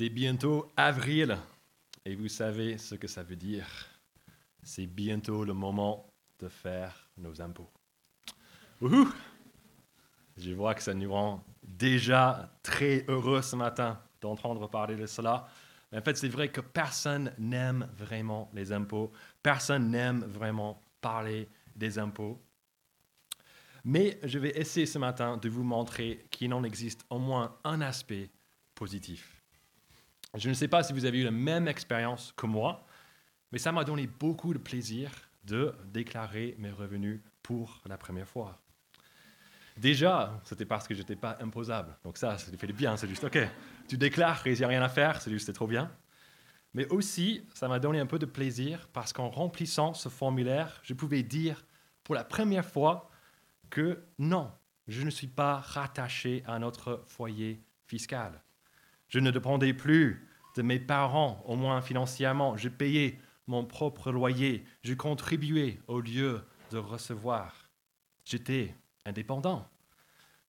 C'est bientôt avril et vous savez ce que ça veut dire. C'est bientôt le moment de faire nos impôts. Wouhou! Je vois que ça nous rend déjà très heureux ce matin d'entendre parler de cela. En fait, c'est vrai que personne n'aime vraiment les impôts. Personne n'aime vraiment parler des impôts. Mais je vais essayer ce matin de vous montrer qu'il en existe au moins un aspect positif. Je ne sais pas si vous avez eu la même expérience que moi, mais ça m'a donné beaucoup de plaisir de déclarer mes revenus pour la première fois. Déjà, c'était parce que je n'étais pas imposable. Donc ça, ça fait du bien. C'est juste, OK, tu déclares il n'y a rien à faire, c'est juste, c'est trop bien. Mais aussi, ça m'a donné un peu de plaisir parce qu'en remplissant ce formulaire, je pouvais dire pour la première fois que non, je ne suis pas rattaché à notre foyer fiscal. Je ne dépendais plus de mes parents, au moins financièrement. Je payais mon propre loyer. Je contribuais au lieu de recevoir. J'étais indépendant.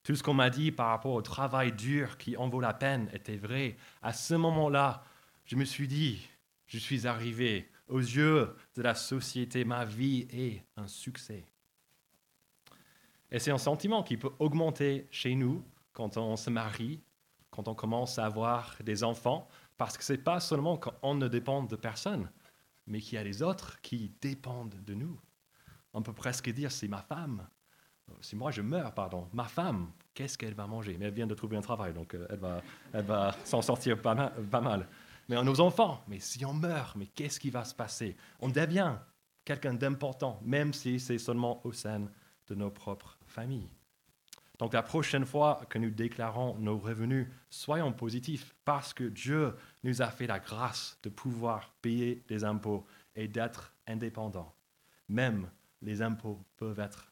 Tout ce qu'on m'a dit par rapport au travail dur qui en vaut la peine était vrai. À ce moment-là, je me suis dit, je suis arrivé aux yeux de la société, ma vie est un succès. Et c'est un sentiment qui peut augmenter chez nous quand on se marie, quand on commence à avoir des enfants, parce que ce n'est pas seulement qu'on ne dépend de personne, mais qu'il y a des autres qui dépendent de nous. On peut presque dire, c'est ma femme. Si moi je meurs, pardon, ma femme, qu'est-ce qu'elle va manger? Mais elle vient de trouver un travail, donc euh, elle va, elle va s'en sortir pas mal, pas mal. Mais nos enfants, mais si on meurt, mais qu'est-ce qui va se passer? On devient quelqu'un d'important, même si c'est seulement au sein de nos propres familles. Donc la prochaine fois que nous déclarons nos revenus, soyons positifs parce que Dieu nous a fait la grâce de pouvoir payer des impôts et d'être indépendants. Même les impôts peuvent être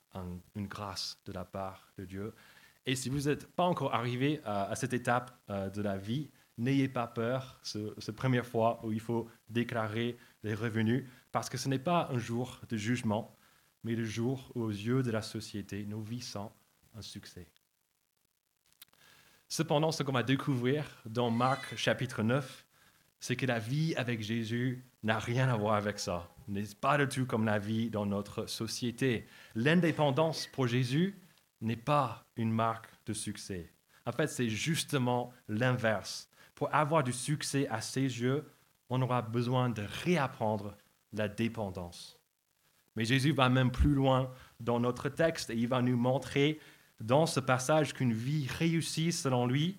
une grâce de la part de Dieu. Et si vous n'êtes pas encore arrivé à, cette étape euh, de la vie, n'ayez pas peur, cette première fois où il faut déclarer les revenus, parce que ce n'est pas un jour de jugement, mais le jour où, aux yeux de la société, nos vies sont succès. Cependant, ce qu'on va découvrir dans Marc chapitre 9, c'est que la vie avec Jésus n'a rien à voir avec ça. N'est pas du tout comme la vie dans notre société. L'indépendance pour Jésus n'est pas une marque de succès. En fait, c'est justement l'inverse. Pour avoir du succès à ses yeux, on aura besoin de réapprendre la dépendance. Mais Jésus va même plus loin dans notre texte et il va nous montrer dans ce passage qu'une vie réussie selon lui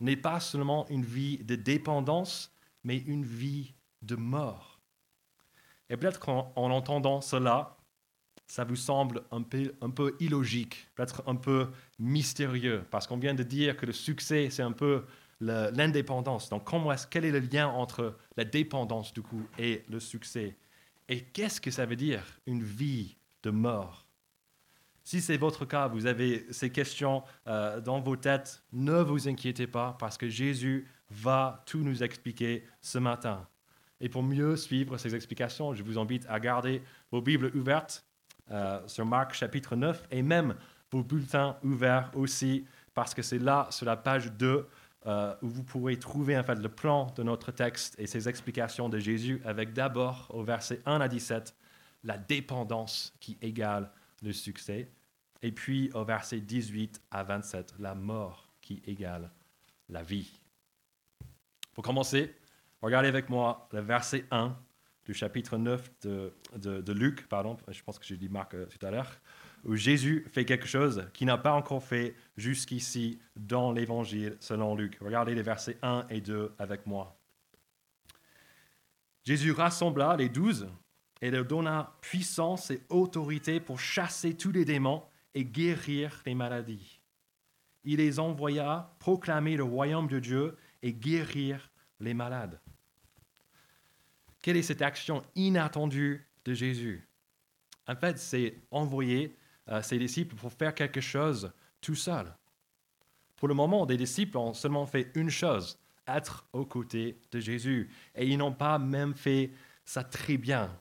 n'est pas seulement une vie de dépendance, mais une vie de mort. Et peut-être qu'en entendant cela, ça vous semble un peu, un peu illogique, peut-être un peu mystérieux, parce qu'on vient de dire que le succès, c'est un peu l'indépendance. Donc, quel est le lien entre la dépendance, du coup, et le succès? Et qu'est-ce que ça veut dire, une vie de mort? Si c'est votre cas, vous avez ces questions euh, dans vos têtes, ne vous inquiétez pas parce que Jésus va tout nous expliquer ce matin. Et pour mieux suivre ces explications, je vous invite à garder vos Bibles ouvertes euh, sur Marc chapitre 9 et même vos bulletins ouverts aussi parce que c'est là, sur la page 2, euh, où vous pourrez trouver en le plan de notre texte et ses explications de Jésus avec d'abord au verset 1 à 17 la dépendance qui égale le succès et puis au verset 18 à 27, la mort qui égale la vie. Pour commencer, regardez avec moi le verset 1 du chapitre 9 de, de, Luc, pardon, je pense que j'ai dit Marc euh, tout à l'heure, où Jésus fait quelque chose qu'il n'a pas encore fait jusqu'ici dans l'évangile selon Luc. Regardez les versets 1 et 2 avec moi. Jésus rassembla les douze et leur donna puissance et autorité pour chasser tous les démons et guérir les maladies. Il les envoya proclamer le royaume de Dieu et guérir les malades. Quelle est cette action inattendue de Jésus? En fait, c'est envoyer euh, ses disciples pour faire quelque chose tout seul. Pour le moment, des disciples ont seulement fait une chose, être aux côtés de Jésus. Et ils n'ont pas même fait ça très bien.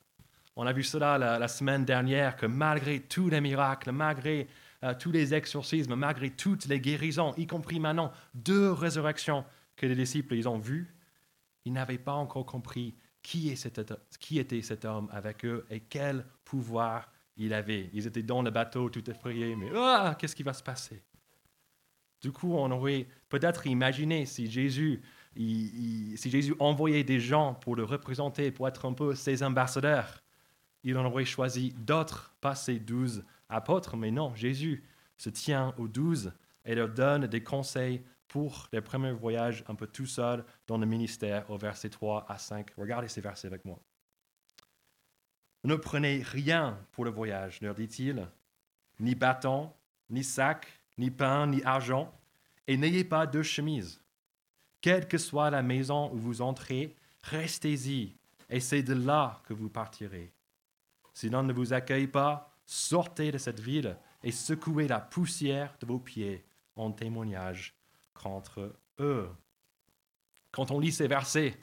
On a vu cela la, semaine dernière, que malgré tous les miracles, malgré euh, tous les exorcismes, malgré toutes les guérisons, y compris maintenant deux résurrections que les disciples ils ont vues, ils n'avaient pas encore compris qui, était cet homme avec eux et quel pouvoir il avait. Ils étaient dans le bateau tout effrayés, mais ah, qu'est-ce qui va se passer Du coup, on aurait peut-être imaginé si Jésus, si Jésus envoyait des gens pour le représenter, pour être un peu ses ambassadeurs, il en aurait choisi d'autres, pas ses douze apôtres, mais non, Jésus se tient aux douze et leur donne des conseils pour les premiers voyages un peu tout seul dans le ministère au verset 3 à 5. Regardez ces versets avec moi. Ne prenez rien pour le voyage, leur dit-il, ni bâton, ni sac, ni pain, ni argent, et n'ayez pas de chemise. Quelle que soit la maison où vous entrez, restez-y, et c'est de là que vous partirez. Si l'on ne vous accueille pas, sortez de cette ville et secouez la poussière de vos pieds en témoignage contre eux. Quand on lit ces versets,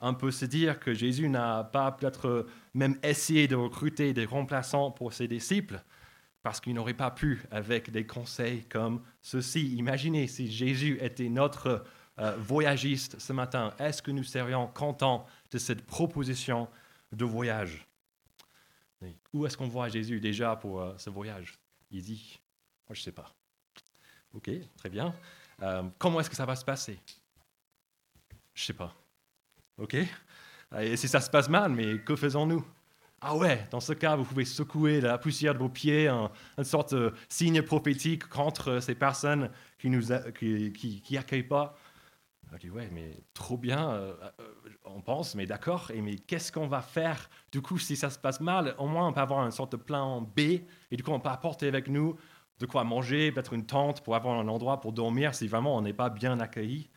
on peut se dire que Jésus n'a pas peut-être même essayé de recruter des remplaçants pour ses disciples, parce qu'il n'aurait pas pu avec des conseils comme ceci. Imaginez si Jésus était notre euh, voyagiste ce matin, est-ce que nous serions contents de cette proposition de voyage? Où est-ce qu'on voit Jésus déjà pour euh, ce voyage? Il dit, moi je ne sais pas. Ok, très bien. Euh, comment est-ce que ça va se passer? Je ne sais pas. OK Et si ça se passe mal, mais que faisons-nous? Ah ouais, dans ce cas, vous pouvez secouer la poussière de vos pieds, une sorte de signe prophétique contre ces personnes qui ne qui, qui, accueillent pas. Je dis, ouais, mais trop bien, euh, euh, on pense, mais d'accord, et mais qu'est-ce qu'on va faire? Du coup, si ça se passe mal, au moins on peut avoir une sorte de plan B, et du coup on peut apporter avec nous de quoi manger, peut-être une tente pour avoir un endroit pour dormir si vraiment on n'est pas bien accueilli.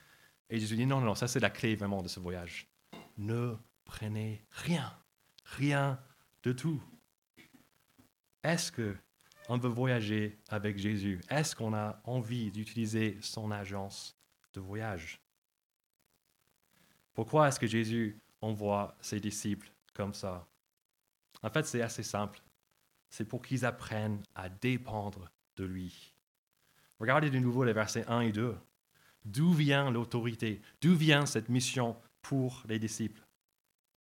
Et Jésus dit non, non, ça c'est la clé vraiment de ce voyage. Ne prenez rien, rien de tout. Est-ce que on veut voyager avec Jésus? Est-ce qu'on a envie d'utiliser son agence de voyage? Pourquoi est-ce que Jésus envoie ses disciples comme ça? En fait, c'est assez simple. C'est pour qu'ils apprennent à dépendre de lui. Regardez de nouveau les versets 1 et 2. D'où vient l'autorité? D'où vient cette mission pour les disciples?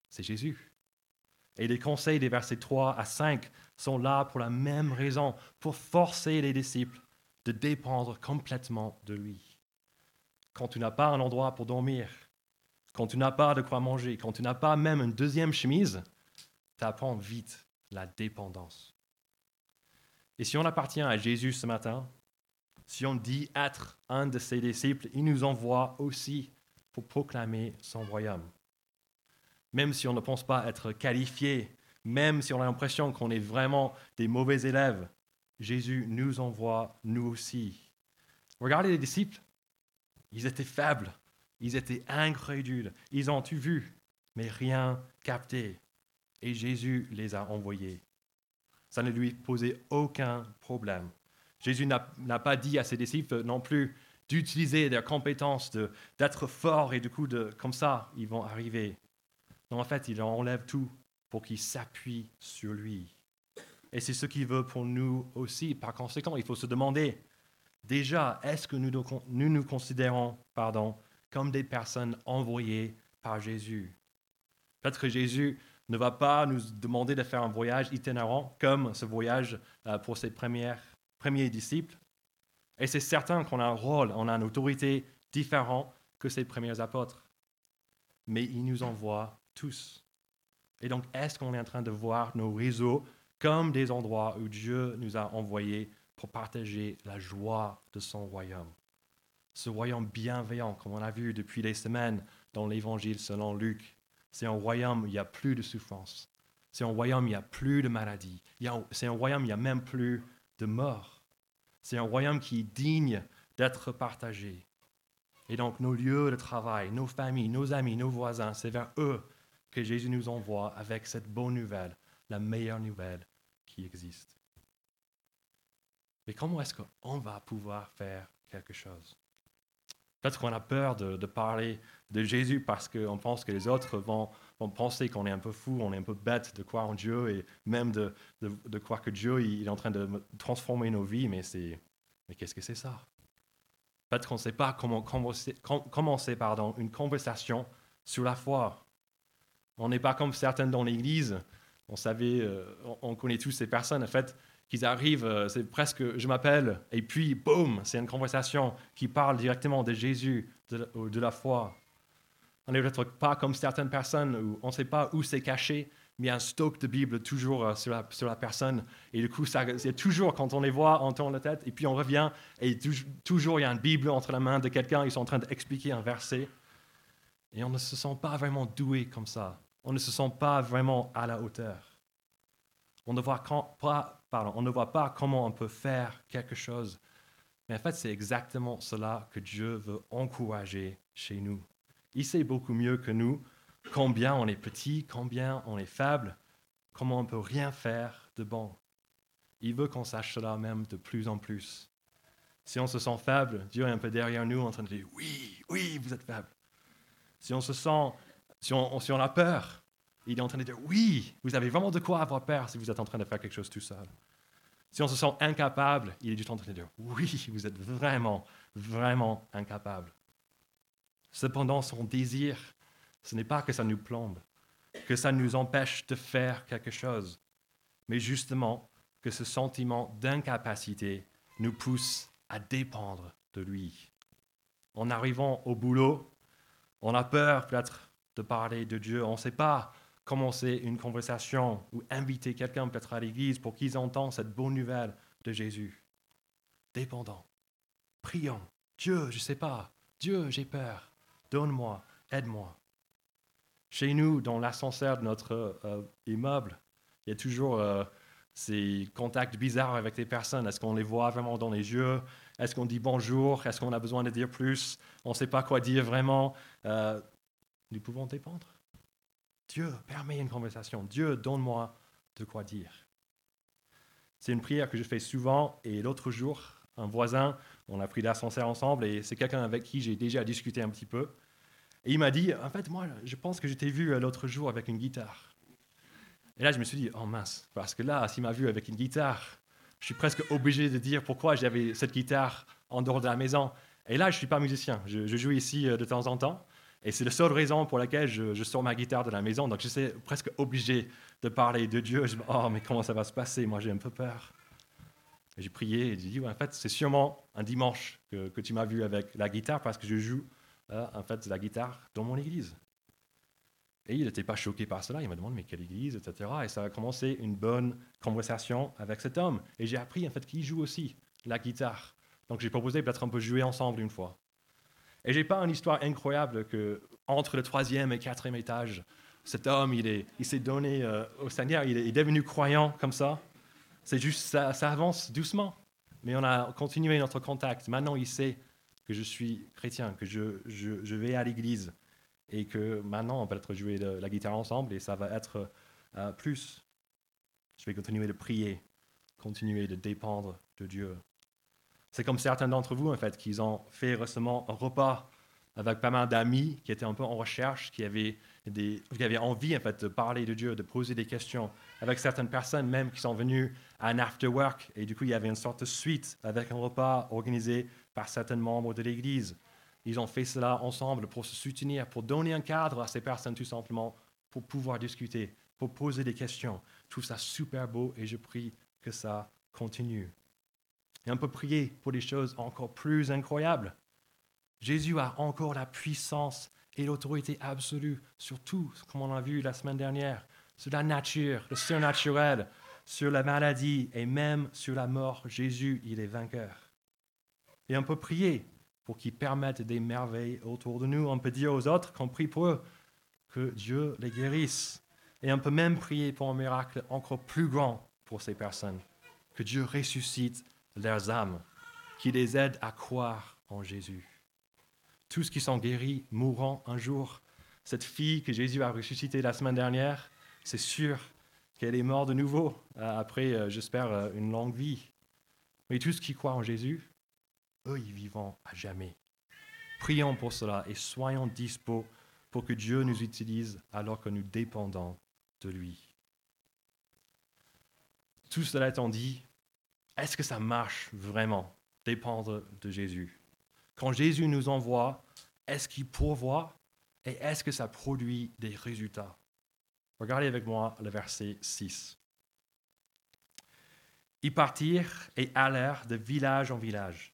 C'est Jésus. Et les conseils des versets 3 à 5 sont là pour la même raison, pour forcer les disciples de dépendre complètement de lui. Quand tu n'as pas un endroit pour dormir, quand tu n'as pas de quoi manger, quand tu n'as pas même une deuxième chemise, tu apprends vite la dépendance. Et si on appartient à Jésus ce matin, si on dit être un de ses disciples, il nous envoie aussi pour proclamer son royaume. Même si on ne pense pas être qualifié, même si on a l'impression qu'on est vraiment des mauvais élèves, Jésus nous envoie nous aussi. Regardez les disciples, ils étaient faibles, ils étaient incrédules, ils ont tout vu, mais rien capté. Et Jésus les a envoyés. Ça ne lui posait aucun problème. Jésus n'a pas dit à ses disciples non plus d'utiliser leurs compétences, d'être forts et du coup, de, comme ça, ils vont arriver. Non, en fait, il enlève tout pour qu'ils s'appuient sur lui. Et c'est ce qu'il veut pour nous aussi. Par conséquent, il faut se demander, déjà, est-ce que nous nous, nous considérons pardon, comme des personnes envoyées par Jésus Peut-être que Jésus ne va pas nous demander de faire un voyage itinérant comme ce voyage euh, pour ses premiers disciples. Et c'est certain qu'on a un rôle, on a une autorité différente que ses premiers apôtres. Mais il nous envoie tous. Et donc, est-ce qu'on est en train de voir nos réseaux comme des endroits où Dieu nous a envoyés pour partager la joie de son royaume? Ce royaume bienveillant, comme on a vu depuis les semaines dans l'Évangile selon Luc. C'est un royaume où il n'y a plus de souffrance. C'est un royaume où il n'y a plus de maladie. C'est un royaume où il n'y a même plus de mort. C'est un royaume qui est digne d'être partagé. Et donc nos lieux de travail, nos familles, nos amis, nos voisins, c'est vers eux que Jésus nous envoie avec cette bonne nouvelle, la meilleure nouvelle qui existe. Mais comment est-ce qu'on va pouvoir faire quelque chose? Peut-être qu'on a peur de, parler de Jésus parce qu'on pense que les autres vont, penser qu'on est un peu fou, on est un peu bête de croire en Dieu et même de, croire que Dieu est en train de transformer nos vies. Mais, mais qu'est-ce que c'est ça? Peut-être qu'on ne sait pas comment commencer, une conversation sur la foi. On n'est pas comme certains dans l'Église. On savait, euh, on connaît tous ces personnes, en fait, qu'ils arrivent, euh, c'est presque, je m'appelle, et puis, boum, c'est une conversation qui parle directement de Jésus, de, de la foi. On n'est peut-être pas comme certaines personnes où on ne sait pas où c'est caché, mais il y a un stock de Bible toujours euh, sur, la, sur, la, personne. Et du coup, c'est toujours quand on les voit, on tourne la tête, et puis on revient, et toujours il y a une Bible entre la main de quelqu'un, ils sont en train d'expliquer un verset. Et on ne se sent pas vraiment doué comme ça. On ne se sent pas vraiment à la hauteur. On ne voit, pas, pardon, on ne voit pas comment on peut faire quelque chose. Mais en fait, c'est exactement cela que Dieu veut encourager chez nous. Il sait beaucoup mieux que nous combien on est petit, combien on est faible, comment on peut rien faire de bon. Il veut qu'on sache cela même de plus en plus. Si on se sent faible, Dieu est un peu derrière nous en train de dire oui, oui, vous êtes faible. Si on se sent, si on, si on a peur, il est en train de dire oui, vous avez vraiment de quoi avoir peur si vous êtes en train de faire quelque chose tout seul. Si on se sent incapable, il est juste en train de dire oui, vous êtes vraiment, vraiment incapable. Cependant, son désir, ce n'est pas que ça nous plombe, que ça nous empêche de faire quelque chose, mais justement que ce sentiment d'incapacité nous pousse à dépendre de lui. En arrivant au boulot, on a peur peut-être de parler de Dieu, on ne sait pas commencer une conversation ou inviter quelqu'un peut-être à l'église pour qu'ils entendent cette bonne nouvelle de Jésus. Dépendant. Prions. Dieu, je ne sais pas. Dieu, j'ai peur. Donne-moi, aide-moi. Chez nous, dans l'ascenseur de notre euh, immeuble, il y a toujours euh, ces contacts bizarres avec les personnes. Est-ce qu'on les voit vraiment dans les yeux? Est-ce qu'on dit bonjour? Est-ce qu'on a besoin de dire plus? On ne sait pas quoi dire vraiment. Euh, nous pouvons dépendre. Dieu, permet une conversation. Dieu, donne-moi de quoi dire. C'est une prière que je fais souvent. Et l'autre jour, un voisin, on a pris l'ascenseur ensemble et c'est quelqu'un avec qui j'ai déjà discuté un petit peu. Et il m'a dit, en fait, moi, je pense que je t'ai vu l'autre jour avec une guitare. Et là, je me suis dit, oh mince, parce que là, s'il m'a vu avec une guitare, je suis presque obligé de dire pourquoi j'avais cette guitare en dehors de la maison. Et là, je ne suis pas musicien. Je, joue ici euh, de temps en temps. Et c'est la seule raison pour laquelle je, sors ma guitare de la maison. Donc, je suis presque obligé de parler de Dieu. Je me dis, oh, mais comment ça va se passer? Moi, j'ai un peu peur. J'ai prié et j'ai dit, en fait, c'est sûrement un dimanche que, tu m'as vu avec la guitare parce que je joue euh, en fait, la guitare dans mon église. Et il n'était pas choqué par cela. Il m'a demandé, mais quelle église, etc. Et ça a commencé une bonne conversation avec cet homme. Et j'ai appris, en fait, qu'il joue aussi la guitare. Donc j'ai proposé peut-être un peu jouer ensemble une fois. Et j'ai pas une histoire incroyable que entre le troisième et quatrième étage, cet homme, il, il s'est donné euh, au Seigneur, il est, devenu croyant comme ça. C'est juste, ça, ça avance doucement. Mais on a continué notre contact. Maintenant, il sait que je suis chrétien, que je, je, vais à l'église et que maintenant on peut être jouer de, la guitare ensemble et ça va être euh, plus. Je vais continuer de prier, continuer de dépendre de Dieu. C'est comme certains d'entre vous, en fait, qui ont fait récemment un repas avec pas mal d'amis qui étaient un peu en recherche, qui avaient, des, qui avaient envie, en fait, de parler de Dieu, de poser des questions, avec certaines personnes même qui sont venues à un after work. Et du coup, il y avait une sorte de suite avec un repas organisé par certains membres de l'Église. Ils ont fait cela ensemble pour se soutenir, pour donner un cadre à ces personnes tout simplement, pour pouvoir discuter, pour poser des questions. Je trouve ça super beau et je prie que ça continue. Et on peut prier pour des choses encore plus incroyables. Jésus a encore la puissance et l'autorité absolue sur tout, comme on l'a vu la semaine dernière, sur la nature, le surnaturel, sur la maladie et même sur la mort. Jésus, il est vainqueur. Et on peut prier pour qu'ils permettent des merveilles autour de nous. On peut dire aux autres qu'on prie pour eux, que Dieu les guérisse. Et on peut même prier pour un miracle encore plus grand pour ces personnes, que Dieu ressuscite leurs âmes, qu'il les aide à croire en Jésus. Tous qui sont guéris mourront un jour. Cette fille que Jésus a ressuscitée la semaine dernière, c'est sûr qu'elle est morte de nouveau, euh, après, euh, j'espère, euh, une longue vie. Mais tous qui croient en Jésus, eux, ils vivront à jamais. Prions pour cela et soyons dispos pour que Dieu nous utilise alors que nous dépendons de lui. Tout cela étant dit, est-ce que ça marche vraiment, dépendre de Jésus? Quand Jésus nous envoie, est-ce qu'il pourvoit Et est-ce que ça produit des résultats? Regardez avec moi le verset 6. Ils partirent et allèrent de village en village.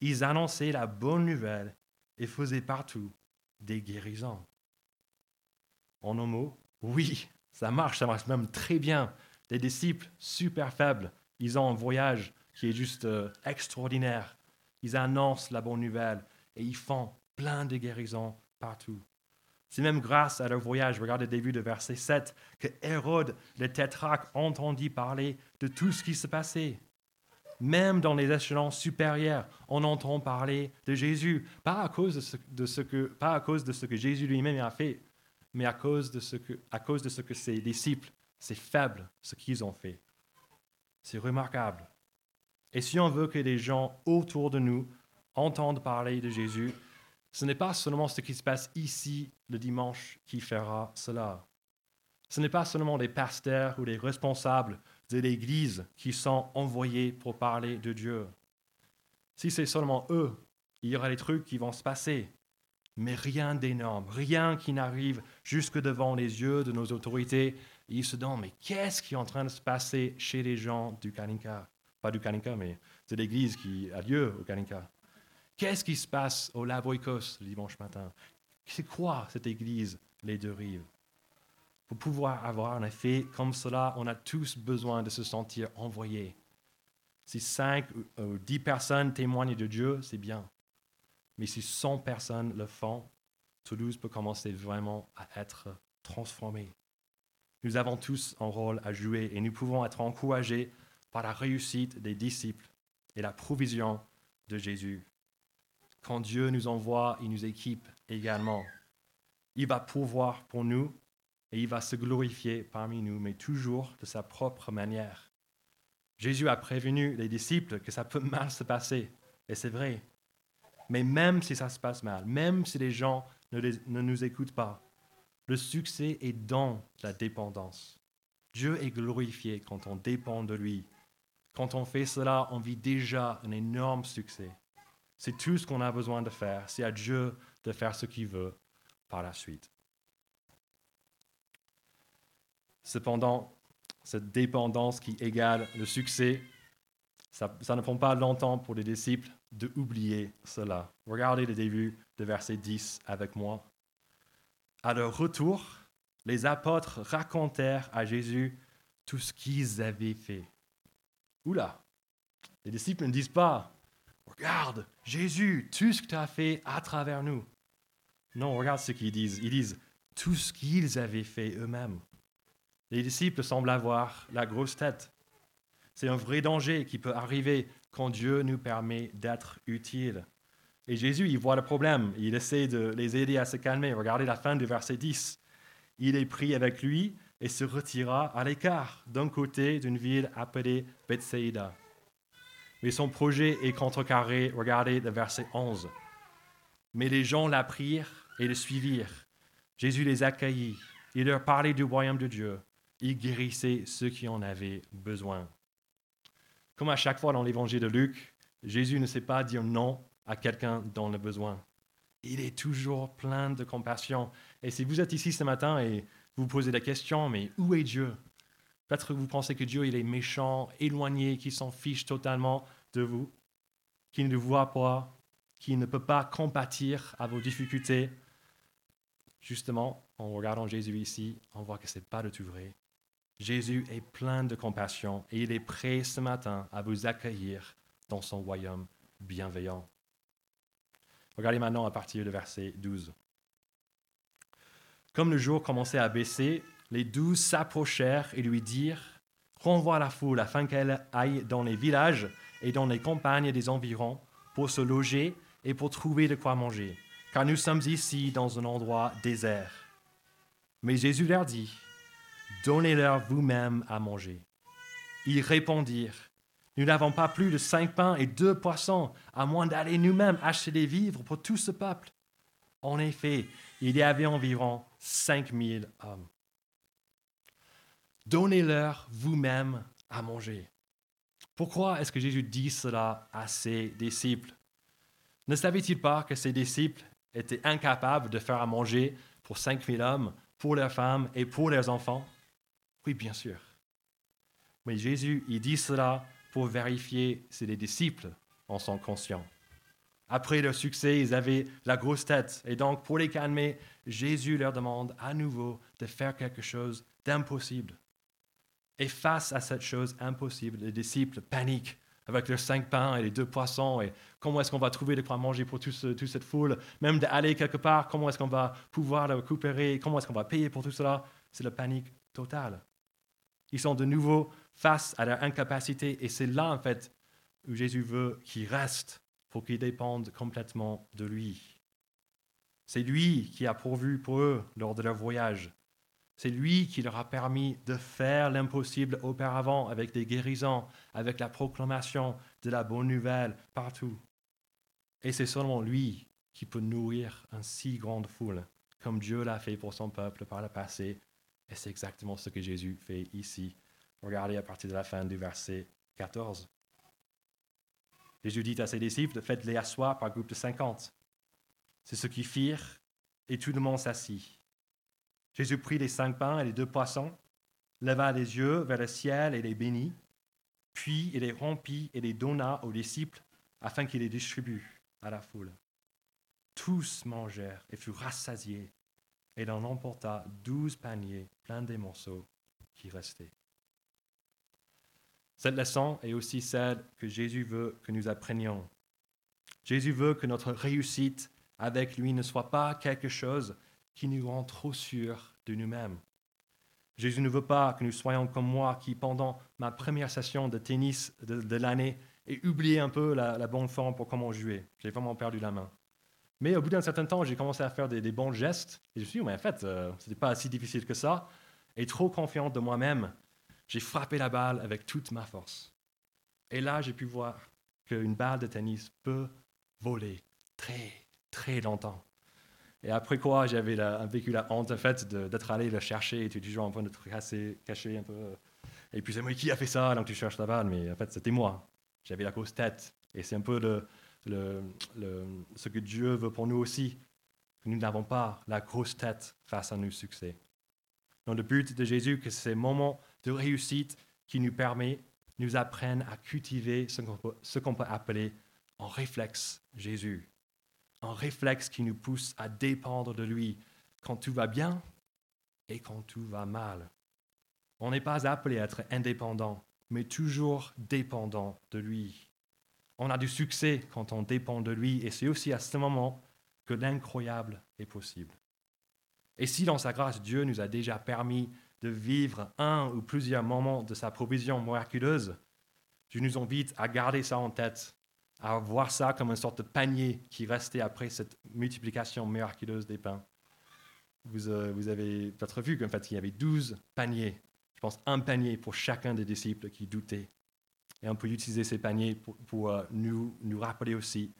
Ils annonçaient la bonne nouvelle et faisaient partout des guérisons. En un mot, oui, ça marche, ça marche même très bien. Les disciples, super faibles, ils ont un voyage qui est juste euh, extraordinaire. Ils annoncent la bonne nouvelle et ils font plein de guérisons partout. C'est même grâce à leur voyage, regardez le début de verset 7, que Hérode, le tétrarque, entendit parler de tout ce qui se passait. Même dans les échelons supérieurs, on entend parler de Jésus, pas à cause de ce, que, pas à cause de ce que Jésus lui-même a fait, mais à cause de ce que, à cause de ce que ses disciples, ses faibles, ce qu'ils ont fait. C'est remarquable. Et si on veut que les gens autour de nous entendent parler de Jésus, ce n'est pas seulement ce qui se passe ici le dimanche qui fera cela. Ce n'est pas seulement les pasteurs ou les responsables de l'Église qui sont envoyés pour parler de Dieu. Si c'est seulement eux, il y aura des trucs qui vont se passer, mais rien d'énorme, rien qui n'arrive jusque devant les yeux de nos autorités. Ils se demandent, mais qu'est-ce qui est en train de se passer chez les gens du Kalinka? Pas du Kalinka, mais de l'Église qui a lieu au Kalinka. Qu'est-ce qui se passe au Lavoikos le dimanche matin? C'est quoi cette église, les deux rives? Pour pouvoir avoir un effet comme cela, on a tous besoin de se sentir envoyés. Si cinq ou dix personnes témoignent de Dieu, c'est bien. Mais si 100 personnes le font, Toulouse peut commencer vraiment à être transformée. Nous avons tous un rôle à jouer et nous pouvons être encouragés par la réussite des disciples et la provision de Jésus. Quand Dieu nous envoie, il nous équipe également. Il va pourvoir pour nous et il va se glorifier parmi nous, mais toujours de sa propre manière. Jésus a prévenu les disciples que ça peut mal se passer, et c'est vrai. Mais même si ça se passe mal, même si les gens ne, ne nous écoutent pas, le succès est dans la dépendance. Dieu est glorifié quand on dépend de lui. Quand on fait cela, on vit déjà un énorme succès. C'est tout ce qu'on a besoin de faire. C'est à Dieu de faire ce qu'il veut par la suite. Cependant, cette dépendance qui égale le succès, ça, ne prend pas longtemps pour les disciples de oublier cela. Regardez le début de verset 10 avec moi. À leur retour, les apôtres racontèrent à Jésus tout ce qu'ils avaient fait. Oula, les disciples ne disent pas Regarde, Jésus, tout ce que tu as fait à travers nous. Non, regarde ce qu'ils disent. Ils disent tout ce qu'ils avaient fait eux-mêmes. Les disciples semblent avoir la grosse tête. C'est un vrai danger qui peut arriver quand Dieu nous permet d'être utiles. Et Jésus, il voit le problème. Il essaie de les aider à se calmer. Regardez la fin du verset 10. Il est pris avec lui et se retira à l'écart d'un côté d'une ville appelée Bethsaida. Mais son projet est contrecarré. Regardez le verset 11. Mais les gens l'apprirent et le suivirent. Jésus les accueillit. Il leur parlait du royaume de Dieu. Il guérissait ceux qui en avaient besoin. Comme à chaque fois dans l'évangile de Luc, Jésus ne sait pas dire non à quelqu'un dans le besoin. Il est toujours plein de compassion. Et si vous êtes ici ce matin et vous posez la question, mais où est Dieu? Peut-être que vous pensez que Dieu il est méchant, éloigné, qu'il s'en fiche totalement de vous, qu'il ne vous voit pas, qu'il ne peut pas compatir à vos difficultés. Justement, en regardant Jésus ici, on voit que ce n'est pas du tout vrai. Jésus est plein de compassion et il est prêt ce matin à vous accueillir dans son royaume bienveillant. Regardez maintenant à partir du verset 12. Comme le jour commençait à baisser, les douze s'approchèrent et lui dirent Renvoie la foule afin qu'elle aille dans les villages et dans les campagnes des environs pour se loger et pour trouver de quoi manger, car nous sommes ici dans un endroit désert. Mais Jésus leur dit Donnez-leur vous-même à manger. Ils répondirent Nous n'avons pas plus de cinq pains et deux poissons, à moins d'aller nous-mêmes acheter des vivres pour tout ce peuple. En effet, il y avait environ cinq mille hommes. Donnez-leur vous-même à manger. Pourquoi est-ce que Jésus dit cela à ses disciples? Ne savait-il pas que ses disciples étaient incapables de faire à manger pour 5000 hommes, pour leurs femmes et pour leurs enfants? Oui, bien sûr. Mais Jésus, il dit cela pour vérifier si les disciples en sont conscients. Après leur succès, ils avaient la grosse tête. Et donc, pour les calmer, Jésus leur demande à nouveau de faire quelque chose d'impossible. Et face à cette chose impossible, les disciples paniquent avec leurs cinq pains et les deux poissons. Et comment est-ce qu'on va trouver de quoi manger pour toute cette foule? Même d'aller quelque part, comment est-ce qu'on va pouvoir le récupérer? Comment est-ce qu'on va payer pour tout cela? C'est la panique totale. Ils sont de nouveau face à leur incapacité. Et c'est là, en fait, où Jésus veut qu'ils restent pour qu'ils dépendent complètement de lui. C'est lui qui a pourvu pour eux lors de leur voyage. C'est lui qui leur a permis de faire l'impossible auparavant avec des guérisons, avec la proclamation de la bonne nouvelle partout. Et c'est seulement lui qui peut nourrir une si grande foule, comme Dieu l'a fait pour son peuple par le passé. Et c'est exactement ce que Jésus fait ici. Regardez à partir de la fin du verset 14. Jésus dit à ses disciples, faites-les asseoir par groupe de cinquante. C'est ce qu'ils firent, et tout le monde s'assit. Jésus prit les cinq pains et les deux poissons, leva les yeux vers le ciel et les bénit, puis il les rompit et les donna aux disciples afin qu'ils les distribuent à la foule. Tous mangèrent et furent rassasiés, et il en emporta douze paniers pleins des morceaux qui restaient. Cette leçon est aussi celle que Jésus veut que nous apprenions. Jésus veut que notre réussite avec lui ne soit pas quelque chose qui nous rend trop sûrs de nous-mêmes. Jésus ne veut pas que nous soyons comme moi qui, pendant ma première session de tennis de, l'année, ai oublié un peu la, bonne forme pour comment jouer. J'ai vraiment perdu la main. Mais au bout d'un certain temps, j'ai commencé à faire des, bons gestes et je me suis dit, mais en fait, euh, ce n'était pas si difficile que ça. Et trop confiant de moi-même, j'ai frappé la balle avec toute ma force. Et là, j'ai pu voir qu'une balle de tennis peut voler très, très longtemps. Et après quoi, j'avais vécu la honte en fait d'être allé le chercher et tu es toujours en train de te cacher un peu. Et puis c'est moi qui a fait ça, donc tu cherches la balle, mais en fait c'était moi. J'avais la grosse tête. Et c'est un peu le, ce que Dieu veut pour nous aussi, que nous n'avons pas la grosse tête face à nos succès. Donc le but de Jésus, que ces moments de réussite qui nous permet, nous apprennent à cultiver ce qu'on peut, appeler en réflexe Jésus. Un réflexe qui nous pousse à dépendre de lui quand tout va bien et quand tout va mal. On n'est pas appelé à être indépendant, mais toujours dépendant de lui. On a du succès quand on dépend de lui et c'est aussi à ce moment que l'incroyable est possible. Et si dans sa grâce, Dieu nous a déjà permis de vivre un ou plusieurs moments de sa provision miraculeuse, je nous invite à garder ça en tête, à voir ça comme une sorte de panier qui restait après cette multiplication miraculeuse des pains. Vous, euh, avez peut-être vu qu'en fait, il y avait douze paniers. Je pense un panier pour chacun des disciples qui doutaient. Et on peut utiliser ces paniers pour, euh, nous, nous rappeler aussi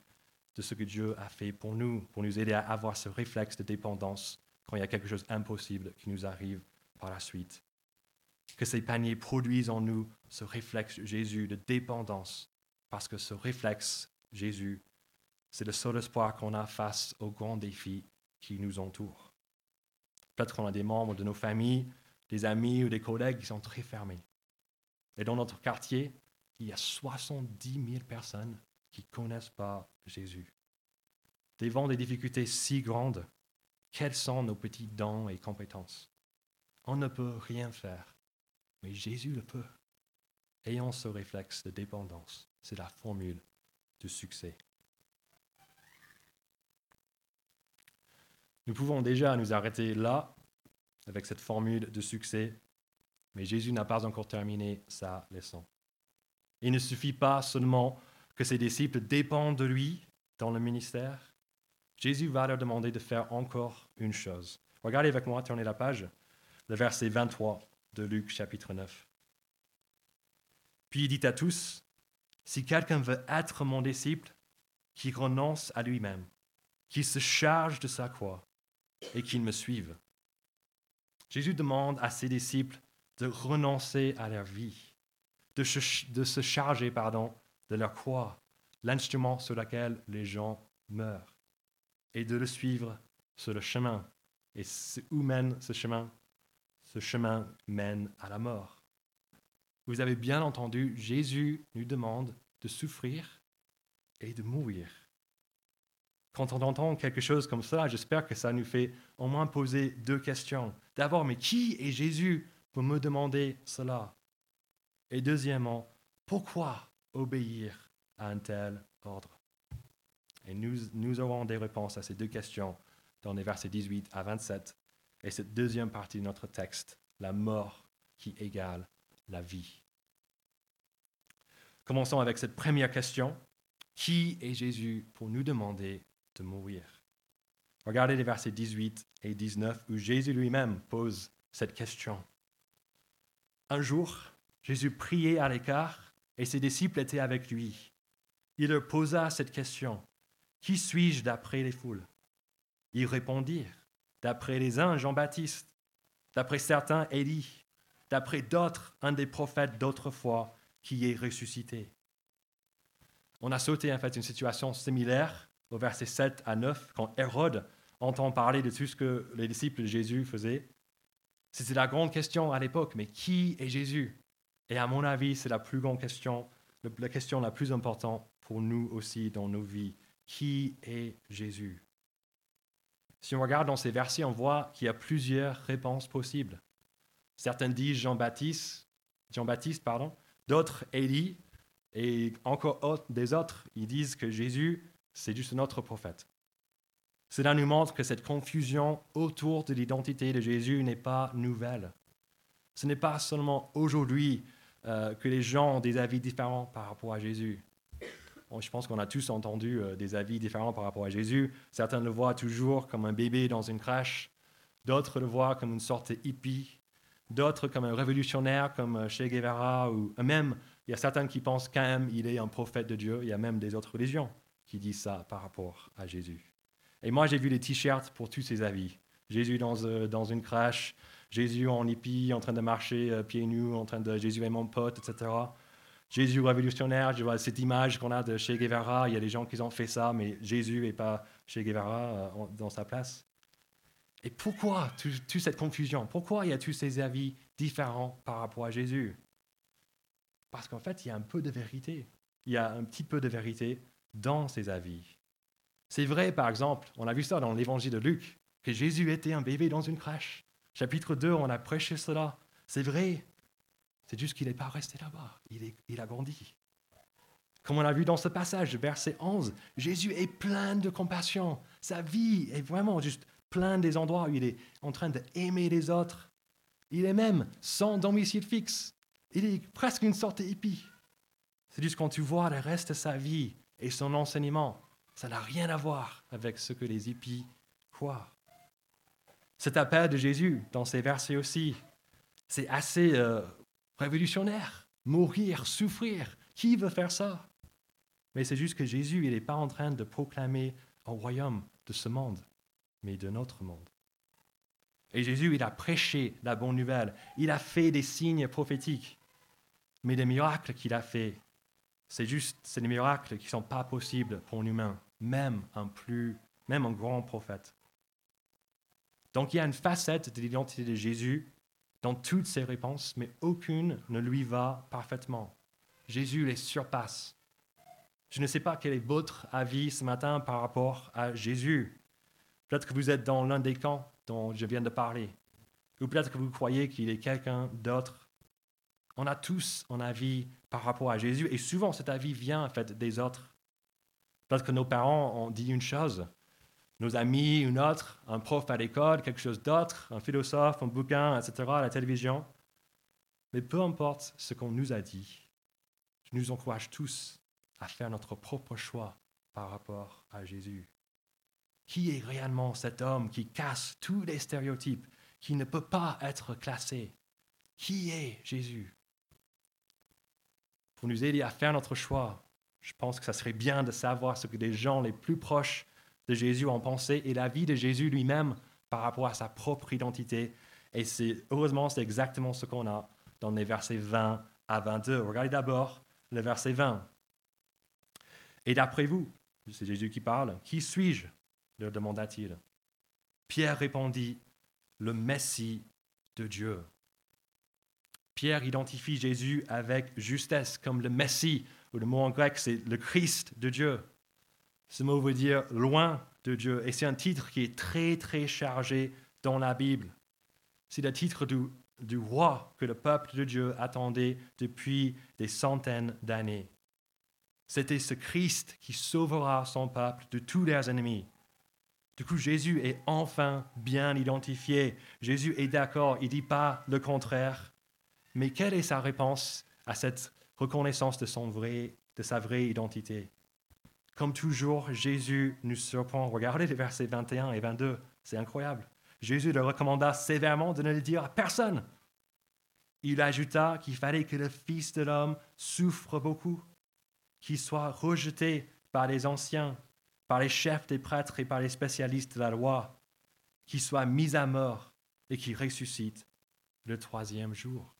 de ce que Dieu a fait pour nous, pour nous aider à avoir ce réflexe de dépendance quand il y a quelque chose d'impossible qui nous arrive par la suite. Que ces paniers produisent en nous ce réflexe Jésus de dépendance, parce que ce réflexe Jésus, c'est le seul espoir qu'on a face aux grands défis qui nous entourent. Peut-être qu'on a des membres de nos familles, des amis ou des collègues qui sont très fermés. Et dans notre quartier, il y a 70 000 personnes qui ne connaissent pas Jésus. Devant des difficultés si grandes, quels sont nos petits dons et compétences? On ne peut rien faire, mais Jésus le peut. Ayons ce réflexe de dépendance. C'est la formule du succès. Nous pouvons déjà nous arrêter là avec cette formule de succès, mais Jésus n'a pas encore terminé sa leçon. Il ne suffit pas seulement que ses disciples dépendent de lui dans le ministère, Jésus va leur demander de faire encore une chose. Regardez avec moi, tournez la page, le verset 23 de Luc chapitre 9. Puis il dit à tous, si quelqu'un veut être mon disciple, qu'il renonce à lui-même, qu'il se charge de sa croix et qu'il me suive. Jésus demande à ses disciples de renoncer à leur vie, de, se charger pardon, de leur croix, l'instrument sur lequel les gens meurent et de le suivre sur le chemin Et où mène ce chemin? Ce chemin mène à la mort. Vous avez bien entendu, Jésus nous demande de souffrir et de mourir. Quand on entend quelque chose comme ça, j'espère que ça nous fait au moins poser deux questions. D'abord, mais qui est Jésus pour me demander cela? Et deuxièmement, pourquoi obéir à un tel ordre? Et nous, nous aurons des réponses à ces deux questions dans les versets 18 à 27 et cette deuxième partie de notre texte, la mort qui égale la vie. Commençons avec cette première question. Qui est Jésus pour nous demander de mourir? Regardez les versets 18 et 19 où Jésus lui-même pose cette question. Un jour, Jésus priait à l'écart et ses disciples étaient avec lui. Il leur posa cette question. Qui suis-je d'après les foules? Ils répondirent, d'après les uns, Jean-Baptiste, d'après certains, Élie, d'après d'autres, un des prophètes d'autrefois qui est ressuscité. On a sauté en fait une situation similaire au verset 7 à 9 quand Hérode entend parler de tout ce que les disciples de Jésus faisaient. C'était la grande question à l'époque, mais qui est Jésus? Et à mon avis, c'est la plus grande question, la question la plus importante pour nous aussi dans nos vies. Qui est Jésus? Si on regarde dans ces versets, on voit qu'il y a plusieurs réponses possibles. Certains disent Jean-Baptiste, Jean-Baptiste, pardon, D'autres, Élie, et encore des autres, ils disent que Jésus, c'est juste notre prophète. Cela nous montre que cette confusion autour de l'identité de Jésus n'est pas nouvelle. Ce n'est pas seulement aujourd'hui euh, que les gens ont des avis différents par rapport à Jésus. je pense qu'on a tous entendu euh, des avis différents par rapport à Jésus. Certains le voient toujours comme un bébé dans une crèche, d'autres le voient comme une sorte de hippie, d'autres comme un révolutionnaire comme euh, Che Guevara, ou même, il y a certains qui pensent quand même il est un prophète de Dieu, il y a même des autres religions qui disent ça par rapport à Jésus. Et moi, j'ai vu les t-shirts pour tous ces avis. Jésus dans, dans une crèche, Jésus en hippie, en train de marcher euh, pieds nus, en train de Jésus est mon pote, etc. Jésus révolutionnaire, je vois cette image qu'on a de Che Guevara, il y a des gens qui ont fait ça, mais Jésus n'est pas Che Guevara dans sa place. Et pourquoi toute cette confusion? Pourquoi il y a tous ces avis différents par rapport à Jésus? Parce qu'en fait, il y a un peu de vérité. Il y a un petit peu de vérité dans ces avis. C'est vrai, par exemple, on a vu ça dans l'évangile de Luc, que Jésus était un bébé dans une crèche. Chapitre 2, on a prêché cela. C'est vrai. C'est juste qu'il n'est pas resté là-bas. Il, a grandi. Comme on a vu dans ce passage, verset 11, Jésus est plein de compassion. Sa vie est vraiment juste plein des endroits où il est en train d'aimer les autres. Il est même sans domicile fixe. Il est presque une sorte hippie. C'est juste quand tu vois le reste de sa vie et son enseignement, ça n'a rien à voir avec ce que les hippies croient. Cet appel de Jésus dans ces versets aussi, c'est assez euh, révolutionnaire. Mourir, souffrir, qui veut faire ça? Mais c'est juste que Jésus, il n'est pas en train de proclamer un royaume de ce monde mais de notre monde. Et Jésus, il a prêché la bonne nouvelle, il a fait des signes prophétiques, mais les miracles qu'il a fait, c'est juste, c'est des miracles qui ne sont pas possibles pour un humain, même un plus, même un grand prophète. Donc il y a une facette de l'identité de Jésus dans toutes ses réponses, mais aucune ne lui va parfaitement. Jésus les surpasse. Je ne sais pas quel est votre avis ce matin par rapport à Jésus. Peut-être que vous êtes dans l'un des camps dont je viens de parler. Ou peut-être que vous croyez qu'il est quelqu'un d'autre. On a tous un avis par rapport à Jésus et souvent cet avis vient en fait des autres. Peut-être que nos parents ont dit une chose, nos amis une autre, un prof à l'école, quelque chose d'autre, un philosophe, un bouquin, etc., à la télévision. Mais peu importe ce qu'on nous a dit, je nous encourage tous à faire notre propre choix par rapport à Jésus. Qui est réellement cet homme qui casse tous les stéréotypes, qui ne peut pas être classé? Qui est Jésus? Pour nous aider à faire notre choix, je pense que ça serait bien de savoir ce que les gens les plus proches de Jésus ont pensé et la vie de Jésus lui-même par rapport à sa propre identité. Et c'est heureusement, c'est exactement ce qu'on a dans les versets 20 à 22. Regardez d'abord le verset 20. Et d'après vous, c'est Jésus qui parle, qui suis-je? leur demanda-t-il. Pierre répondit, le Messie de Dieu. Pierre identifie Jésus avec justesse comme le Messie, ou le mot en grec c'est le Christ de Dieu. Ce mot veut dire loin de Dieu, et c'est un titre qui est très très chargé dans la Bible. C'est le titre du, roi que le peuple de Dieu attendait depuis des centaines d'années. C'était ce Christ qui sauvera son peuple de tous leurs ennemis. Du coup, Jésus est enfin bien identifié. Jésus est d'accord, il ne dit pas le contraire. Mais quelle est sa réponse à cette reconnaissance de, son vrai, de sa vraie identité? Comme toujours, Jésus nous surprend. Regardez les versets 21 et 22, c'est incroyable. Jésus le recommanda sévèrement de ne le dire à personne. Il ajouta qu'il fallait que le Fils de l'homme souffre beaucoup, qu'il soit rejeté par les anciens, par les chefs des prêtres et par les spécialistes de la loi, qu'il soit mis à mort et qu'il ressuscite le troisième jour.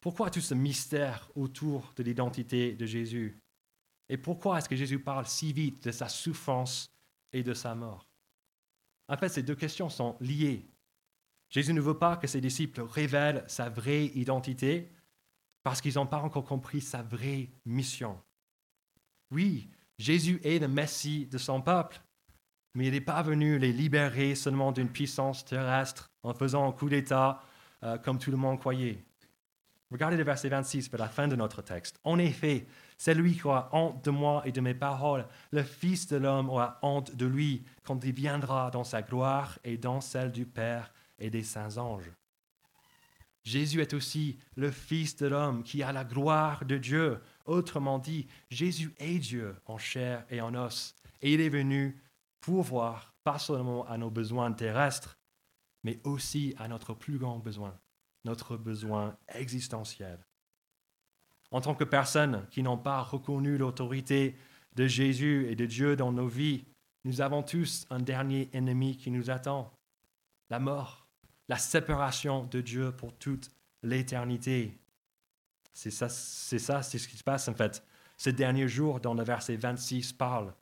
Pourquoi tout ce mystère autour de l'identité de Jésus? Et pourquoi est-ce que Jésus parle si vite de sa souffrance et de sa mort? En fait, ces deux questions sont liées. Jésus ne veut pas que ses disciples révèlent sa vraie identité parce qu'ils n'ont pas encore compris sa vraie mission. Oui, Jésus est le Messie de son peuple, mais il n'est pas venu les libérer seulement d'une puissance terrestre en faisant un coup d'État euh, comme tout le monde croyait. Regardez le verset 26 vers la fin de notre texte. En effet, celui qui aura honte de moi et de mes paroles, le Fils de l'homme aura honte de lui quand il viendra dans sa gloire et dans celle du Père et des saints anges. Jésus est aussi le Fils de l'homme qui a la gloire de Dieu. Autrement dit, Jésus est Dieu en chair et en os. Et il est venu pourvoir pas seulement à nos besoins terrestres, mais aussi à notre plus grand besoin, notre besoin existentiel. En tant que personnes qui n'ont pas reconnu l'autorité de Jésus et de Dieu dans nos vies, nous avons tous un dernier ennemi qui nous attend, la mort, la séparation de Dieu pour toute l'éternité. C'est ça, c'est ça, c'est ce qui se passe en fait. Ce dernier jour, dans le verset 26, parle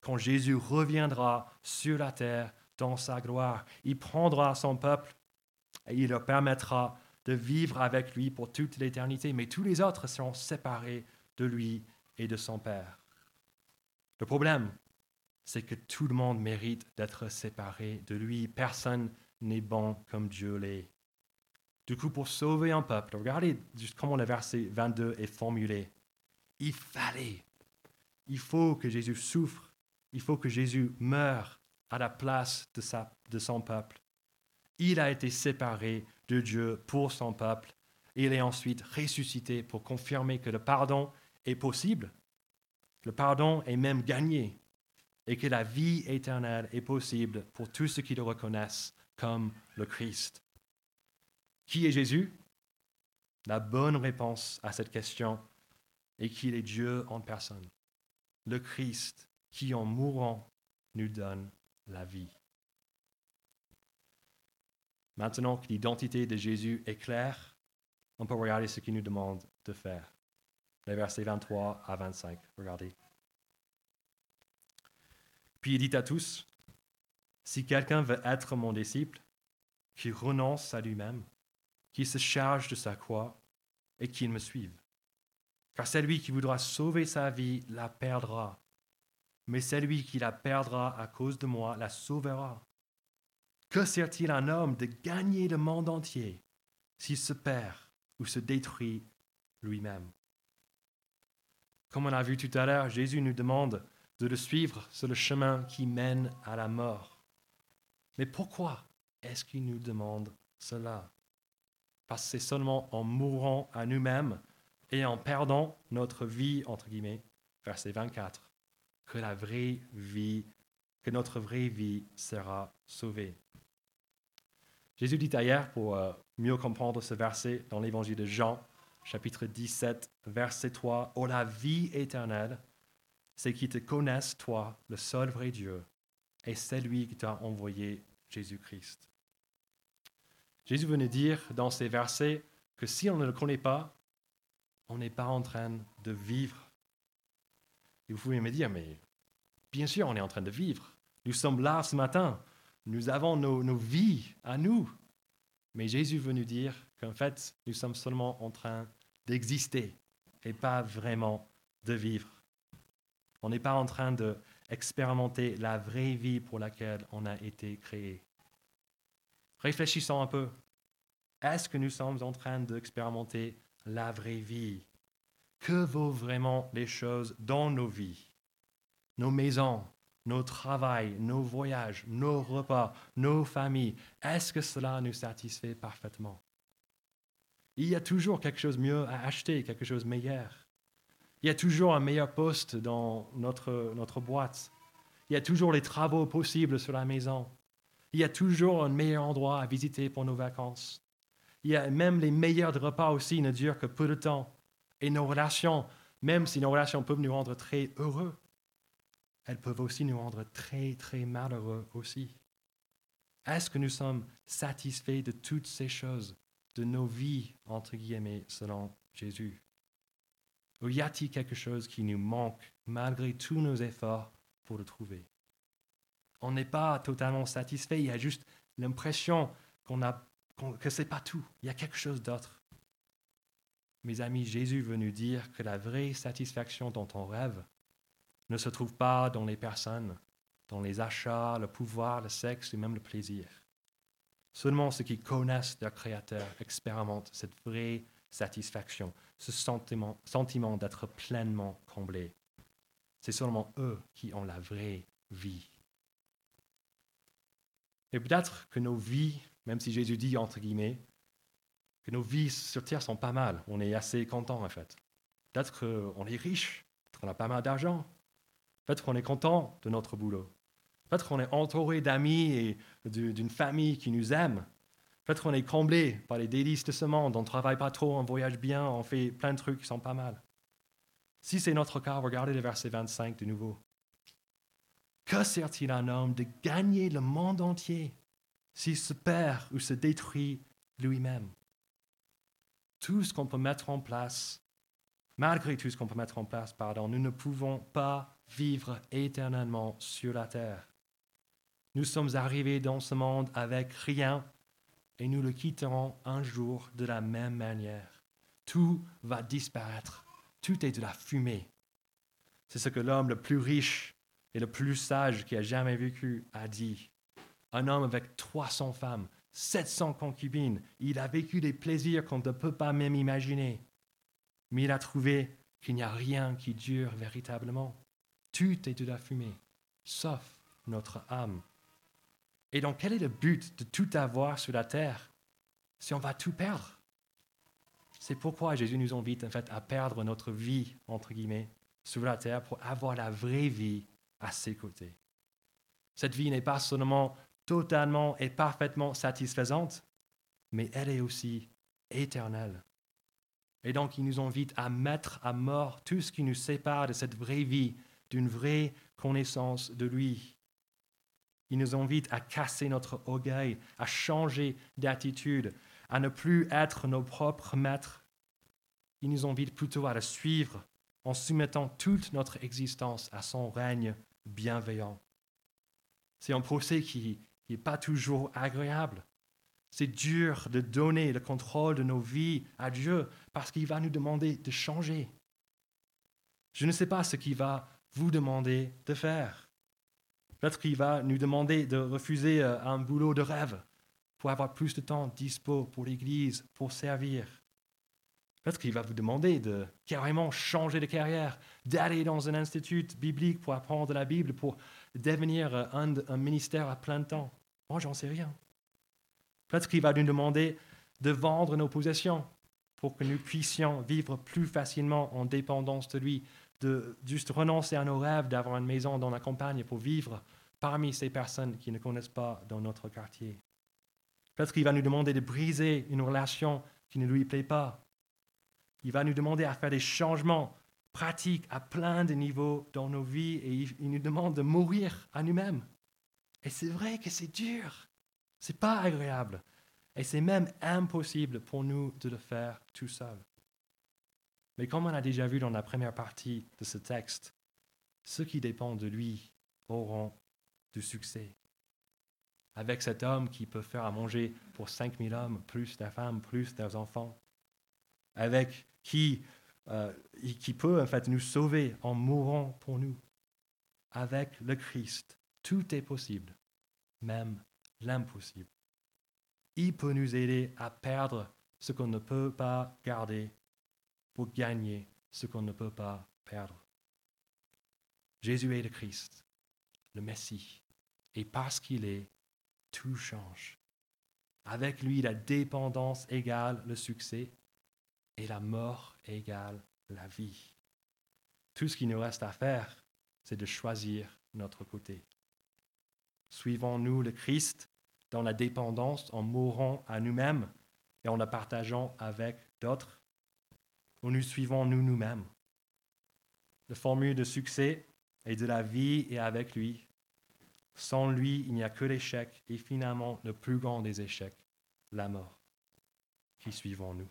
quand Jésus reviendra sur la terre dans sa gloire. Il prendra son peuple et il leur permettra de vivre avec lui pour toute l'éternité, mais tous les autres seront séparés de lui et de son Père. Le problème, c'est que tout le monde mérite d'être séparé de lui. Personne n'est bon comme Dieu l'est. Du coup, pour sauver un peuple, regardez comment le verset 22 est formulé. Il fallait, il faut que Jésus souffre, il faut que Jésus meure à la place de, sa, de son peuple. Il a été séparé de Dieu pour son peuple. Il est ensuite ressuscité pour confirmer que le pardon est possible. Le pardon est même gagné et que la vie éternelle est possible pour tous ceux qui le reconnaissent comme le Christ. Qui est Jésus? La bonne réponse à cette question est qu'il est Dieu en personne, le Christ qui en mourant nous donne la vie. Maintenant que l'identité de Jésus est claire, on peut regarder ce qu'il nous demande de faire. Les versets 23 à 25, regardez. Puis il dit à tous, si quelqu'un veut être mon disciple, qu'il renonce à lui-même, qu'il se charge de sa croix et qu'il me suive. Car celui qui voudra sauver sa vie la perdra, mais celui qui la perdra à cause de moi la sauvera. Que sert-il un homme de gagner le monde entier s'il se perd ou se détruit lui-même? Comme on a vu tout à l'heure, Jésus nous demande de le suivre sur le chemin qui mène à la mort. Mais pourquoi est-ce qu'il nous demande cela? Parce que c'est seulement en mourant à nous-mêmes et en perdant notre vie, entre guillemets, verset 24, que la vraie vie, que notre vraie vie sera sauvée. Jésus dit ailleurs, pour euh, mieux comprendre ce verset dans l'évangile de Jean, chapitre 17, verset 3, Oh la vie éternelle, c'est qu'ils te connaissent, toi, le seul vrai Dieu, et c'est lui qui t'a envoyé Jésus-Christ. Jésus venait dire dans ces versets que si on ne le connaît pas, on n'est pas en train de vivre. Et vous pouvez me dire, mais bien sûr, on est en train de vivre. Nous sommes là ce matin. Nous avons nos, vies à nous. Mais Jésus veut nous dire qu'en fait, nous sommes seulement en train d'exister et pas vraiment de vivre. On n'est pas en train d'expérimenter la vraie vie pour laquelle on a été créé. Réfléchissons un peu. Est-ce que nous sommes en train d'expérimenter la vraie vie? Que vaut vraiment les choses dans nos vies? Nos maisons, nos travails, nos voyages, nos repas, nos familles. Est-ce que cela nous satisfait parfaitement? Il y a toujours quelque chose de mieux à acheter, quelque chose de meilleur. Il y a toujours un meilleur poste dans notre, notre boîte. Il y a toujours les travaux possibles sur la maison. Il y a toujours un meilleur endroit à visiter pour nos vacances. Il y a même les meilleurs repas aussi ne durent que peu de temps. Et nos relations, même si nos relations peuvent nous rendre très heureux, elles peuvent aussi nous rendre très, très malheureux aussi. Est-ce que nous sommes satisfaits de toutes ces choses, de nos vies, entre guillemets, selon Jésus? Ou y a-t-il quelque chose qui nous manque malgré tous nos efforts pour le trouver? On n'est pas totalement satisfait, il y a juste l'impression qu'on a, que ce n'est pas tout, il y a quelque chose d'autre. Mes amis, Jésus veut nous dire que la vraie satisfaction dont on rêve, ne se trouve pas dans les personnes, dans les achats, le pouvoir, le sexe et même le plaisir. Seulement ceux qui connaissent leur Créateur expérimentent cette vraie satisfaction, ce sentiment, d'être pleinement comblé. C'est seulement eux qui ont la vraie vie. Et peut-être que nos vies, même si Jésus dit entre guillemets, que nos vies sur Terre sont pas mal, on est assez content en fait. Peut-être qu'on est riche, qu'on a pas mal d'argent, Peut-être qu'on est content de notre boulot. Peut-être qu'on est entouré d'amis et d'une famille qui nous aime. Peut-être qu'on est comblé par les délices de ce monde, on ne travaille pas trop, on voyage bien, on fait plein de trucs qui sont pas mal. Si c'est notre cas, regardez le verset 25 de nouveau. Que sert-il à un homme de gagner le monde entier s'il se perd ou se détruit lui-même? Tout ce qu'on peut mettre en place, malgré tout ce qu'on peut mettre en place, pardon, nous ne pouvons pas vivre éternellement sur la terre. Nous sommes arrivés dans ce monde avec rien et nous le quitterons un jour de la même manière. Tout va disparaître. Tout est de la fumée. C'est ce que l'homme le plus riche et le plus sage qui a jamais vécu a dit. Un homme avec 300 femmes, 700 concubines, il a vécu des plaisirs qu'on ne peut pas même imaginer. Mais il a trouvé qu'il n'y a rien qui dure véritablement. Tout est de la fumée, sauf notre âme. Et donc, quel est le but de tout avoir sur la terre? Si on va tout perdre C'est pourquoi Jésus nous invite en fait à perdre notre vie, entre guillemets, sur la terre pour avoir la vraie vie à ses côtés. Cette vie n'est pas seulement totalement et parfaitement satisfaisante, mais elle est aussi éternelle. Et donc, il nous invite à mettre à mort tout ce qui nous sépare de cette vraie vie d'une vraie connaissance de lui. Il nous invite à casser notre orgueil, à changer d'attitude, à ne plus être nos propres maîtres. Il nous invite plutôt à le suivre en soumettant toute notre existence à son règne bienveillant. C'est un procès qui n'est pas toujours agréable. C'est dur de donner le contrôle de nos vies à Dieu parce qu'il va nous demander de changer. Je ne sais pas ce qui va vous demander de faire. Peut-être qu'il va nous demander de refuser euh, un boulot de rêve pour avoir plus de temps dispo pour l'Église, pour servir. Peut-être qu'il va vous demander de carrément changer de carrière, d'aller dans un institut biblique pour apprendre la Bible, pour devenir euh, un, un ministère à plein temps. Moi, j'en sais rien. Peut-être qu'il va nous demander de vendre nos possessions pour que nous puissions vivre plus facilement en dépendance de lui, de juste renoncer à nos rêves d'avoir une maison dans la campagne pour vivre parmi ces personnes qui ne connaissent pas dans notre quartier. Peut-être qu'il va nous demander de briser une relation qui ne lui plaît pas. Il va nous demander à faire des changements pratiques à plein de niveaux dans nos vies et il nous demande de mourir à nous-mêmes. Et c'est vrai que c'est dur. C'est pas agréable. Et c'est même impossible pour nous de le faire tout seul. Mais comme on a déjà vu dans la première partie de ce texte, ceux qui dépendent de lui auront du succès. avec cet homme qui peut faire à manger pour 5000 hommes, plus ta femme, plus tes enfants, avec qui, euh, qui peut en fait nous sauver en mourant pour nous. Avec le Christ, tout est possible, même l'impossible. Il peut nous aider à perdre ce qu'on ne peut pas garder pour gagner ce qu'on ne peut pas perdre. Jésus est le Christ, le Messie, et parce qu'il est, tout change. Avec lui, la dépendance égale le succès et la mort égale la vie. Tout ce qui nous reste à faire, c'est de choisir notre côté. Suivons-nous le Christ dans la dépendance en mourant à nous-mêmes et en la partageant avec d'autres? Ou nous suivons-nous nous-mêmes. La formule de succès et de la vie est avec lui. Sans lui, il n'y a que l'échec et finalement le plus grand des échecs, la mort. Qui suivons-nous?